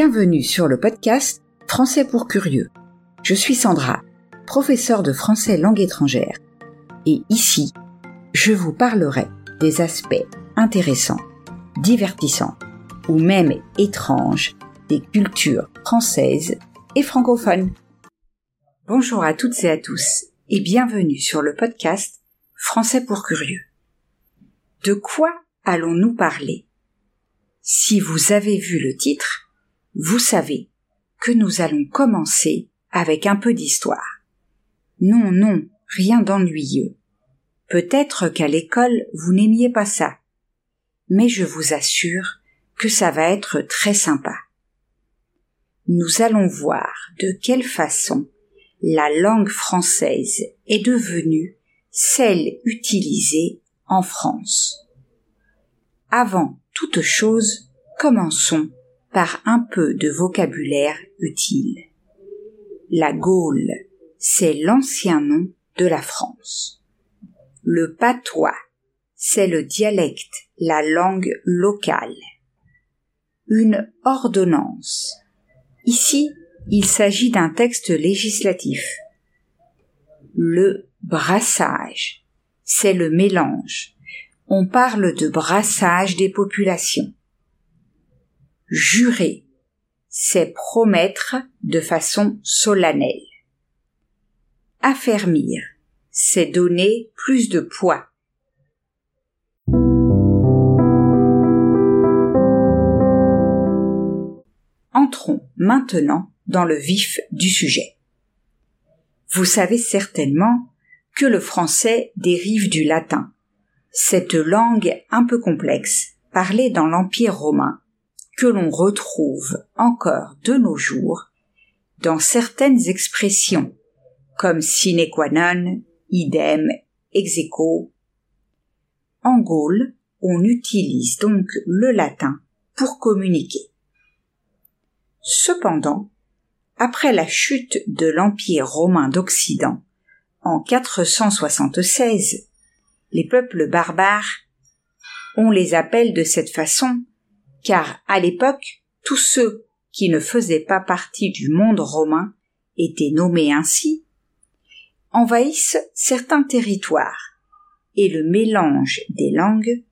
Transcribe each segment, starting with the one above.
Bienvenue sur le podcast Français pour curieux. Je suis Sandra, professeure de français langue étrangère. Et ici, je vous parlerai des aspects intéressants, divertissants ou même étranges des cultures françaises et francophones. Bonjour à toutes et à tous et bienvenue sur le podcast Français pour curieux. De quoi allons-nous parler? Si vous avez vu le titre, vous savez que nous allons commencer avec un peu d'histoire. Non, non, rien d'ennuyeux. Peut-être qu'à l'école vous n'aimiez pas ça, mais je vous assure que ça va être très sympa. Nous allons voir de quelle façon la langue française est devenue celle utilisée en France. Avant toute chose, commençons par un peu de vocabulaire utile. La Gaule, c'est l'ancien nom de la France. Le patois, c'est le dialecte, la langue locale. Une ordonnance. Ici, il s'agit d'un texte législatif. Le brassage, c'est le mélange. On parle de brassage des populations. Jurer, c'est promettre de façon solennelle. Affermir, c'est donner plus de poids. Entrons maintenant dans le vif du sujet. Vous savez certainement que le français dérive du latin, cette langue un peu complexe parlée dans l'Empire romain que l'on retrouve encore de nos jours dans certaines expressions comme sine qua non, idem, ex En Gaule, on utilise donc le latin pour communiquer. Cependant, après la chute de l'Empire romain d'Occident en 476, les peuples barbares, on les appelle de cette façon car à l'époque, tous ceux qui ne faisaient pas partie du monde romain étaient nommés ainsi, envahissent certains territoires, et le mélange des langues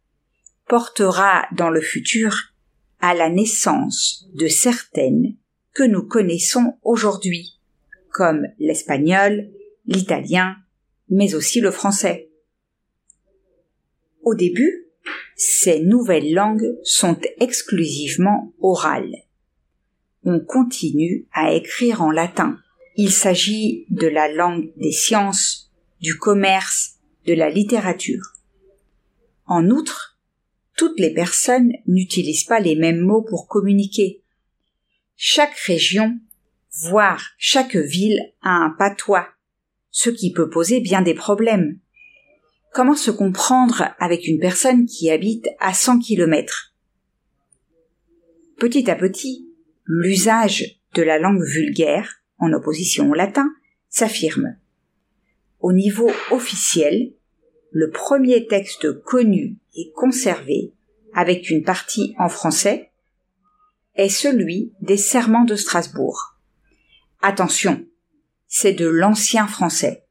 portera dans le futur à la naissance de certaines que nous connaissons aujourd'hui, comme l'espagnol, l'italien, mais aussi le français. Au début, ces nouvelles langues sont exclusivement orales. On continue à écrire en latin. Il s'agit de la langue des sciences, du commerce, de la littérature. En outre, toutes les personnes n'utilisent pas les mêmes mots pour communiquer. Chaque région, voire chaque ville a un patois, ce qui peut poser bien des problèmes. Comment se comprendre avec une personne qui habite à 100 kilomètres? Petit à petit, l'usage de la langue vulgaire, en opposition au latin, s'affirme. Au niveau officiel, le premier texte connu et conservé, avec une partie en français, est celui des serments de Strasbourg. Attention, c'est de l'ancien français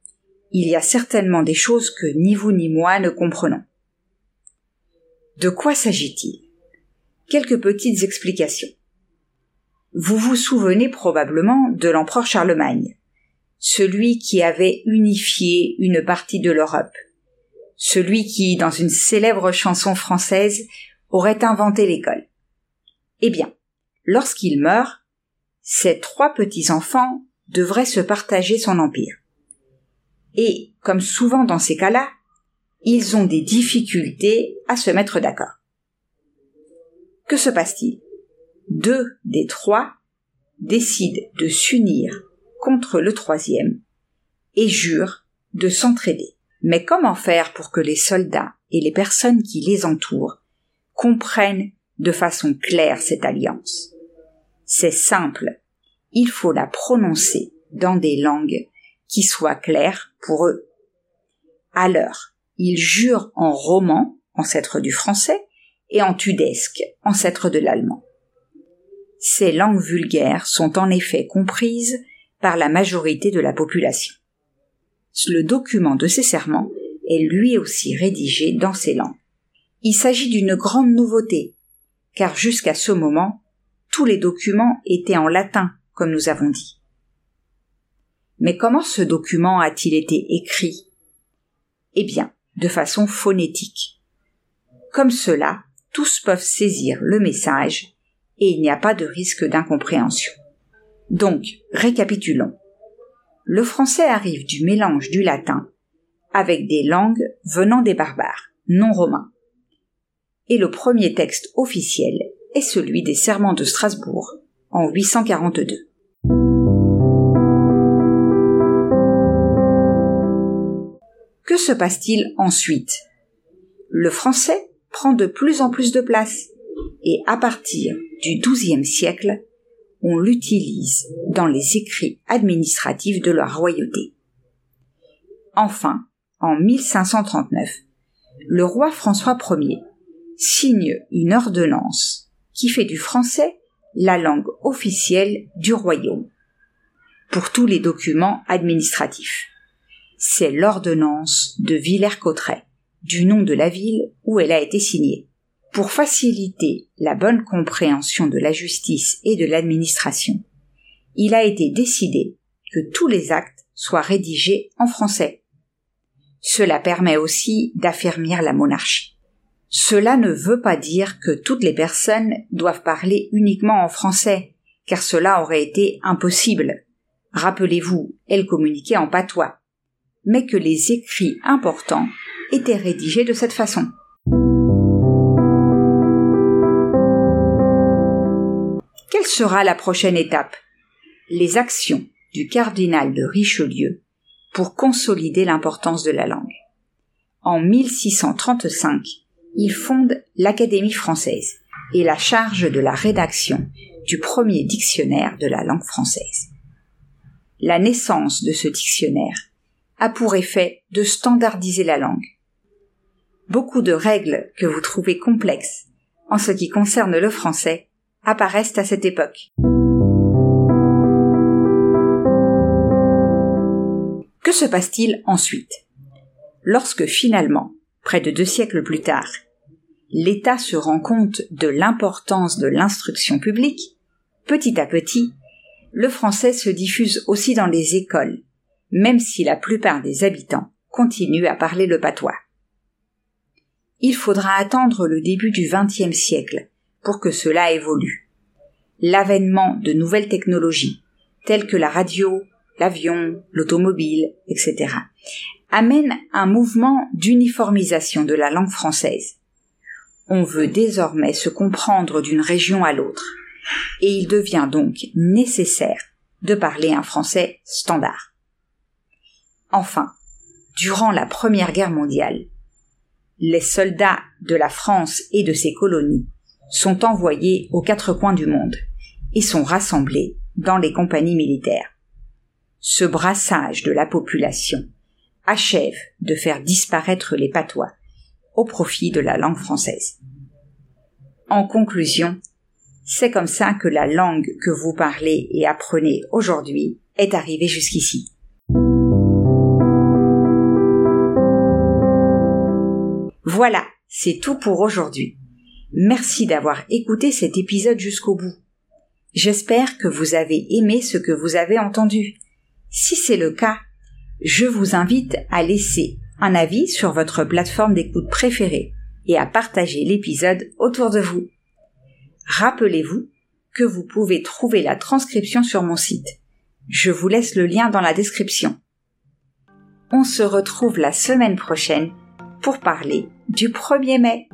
il y a certainement des choses que ni vous ni moi ne comprenons. De quoi s'agit-il? Quelques petites explications. Vous vous souvenez probablement de l'empereur Charlemagne, celui qui avait unifié une partie de l'Europe, celui qui, dans une célèbre chanson française, aurait inventé l'école. Eh bien, lorsqu'il meurt, ses trois petits-enfants devraient se partager son empire. Et, comme souvent dans ces cas-là, ils ont des difficultés à se mettre d'accord. Que se passe-t-il? Deux des trois décident de s'unir contre le troisième et jurent de s'entraider. Mais comment faire pour que les soldats et les personnes qui les entourent comprennent de façon claire cette alliance? C'est simple, il faut la prononcer dans des langues qui soit clair pour eux. Alors, ils jurent en roman, ancêtre du français, et en tudesque, ancêtre de l'allemand. Ces langues vulgaires sont en effet comprises par la majorité de la population. Le document de ces serments est lui aussi rédigé dans ces langues. Il s'agit d'une grande nouveauté, car jusqu'à ce moment, tous les documents étaient en latin, comme nous avons dit. Mais comment ce document a-t-il été écrit? Eh bien, de façon phonétique. Comme cela, tous peuvent saisir le message et il n'y a pas de risque d'incompréhension. Donc, récapitulons. Le français arrive du mélange du latin avec des langues venant des barbares, non romains. Et le premier texte officiel est celui des Serments de Strasbourg en 842. Que se passe-t-il ensuite? Le français prend de plus en plus de place et à partir du XIIe siècle, on l'utilise dans les écrits administratifs de la royauté. Enfin, en 1539, le roi François Ier signe une ordonnance qui fait du français la langue officielle du royaume pour tous les documents administratifs. C'est l'ordonnance de Villers-Cotterêts, du nom de la ville où elle a été signée. Pour faciliter la bonne compréhension de la justice et de l'administration, il a été décidé que tous les actes soient rédigés en français. Cela permet aussi d'affermir la monarchie. Cela ne veut pas dire que toutes les personnes doivent parler uniquement en français, car cela aurait été impossible. Rappelez-vous, elle communiquait en patois, mais que les écrits importants étaient rédigés de cette façon. Quelle sera la prochaine étape? Les actions du cardinal de Richelieu pour consolider l'importance de la langue. En 1635, il fonde l'Académie française et la charge de la rédaction du premier dictionnaire de la langue française. La naissance de ce dictionnaire a pour effet de standardiser la langue. Beaucoup de règles que vous trouvez complexes en ce qui concerne le français apparaissent à cette époque. Que se passe-t-il ensuite? Lorsque finalement, près de deux siècles plus tard, l'État se rend compte de l'importance de l'instruction publique, petit à petit, le français se diffuse aussi dans les écoles, même si la plupart des habitants continuent à parler le patois. Il faudra attendre le début du XXe siècle pour que cela évolue. L'avènement de nouvelles technologies, telles que la radio, l'avion, l'automobile, etc., amène un mouvement d'uniformisation de la langue française. On veut désormais se comprendre d'une région à l'autre, et il devient donc nécessaire de parler un français standard. Enfin, durant la Première Guerre mondiale, les soldats de la France et de ses colonies sont envoyés aux quatre coins du monde et sont rassemblés dans les compagnies militaires. Ce brassage de la population achève de faire disparaître les patois au profit de la langue française. En conclusion, c'est comme ça que la langue que vous parlez et apprenez aujourd'hui est arrivée jusqu'ici. Voilà, c'est tout pour aujourd'hui. Merci d'avoir écouté cet épisode jusqu'au bout. J'espère que vous avez aimé ce que vous avez entendu. Si c'est le cas, je vous invite à laisser un avis sur votre plateforme d'écoute préférée et à partager l'épisode autour de vous. Rappelez-vous que vous pouvez trouver la transcription sur mon site. Je vous laisse le lien dans la description. On se retrouve la semaine prochaine pour parler du 1er mai.